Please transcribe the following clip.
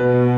you.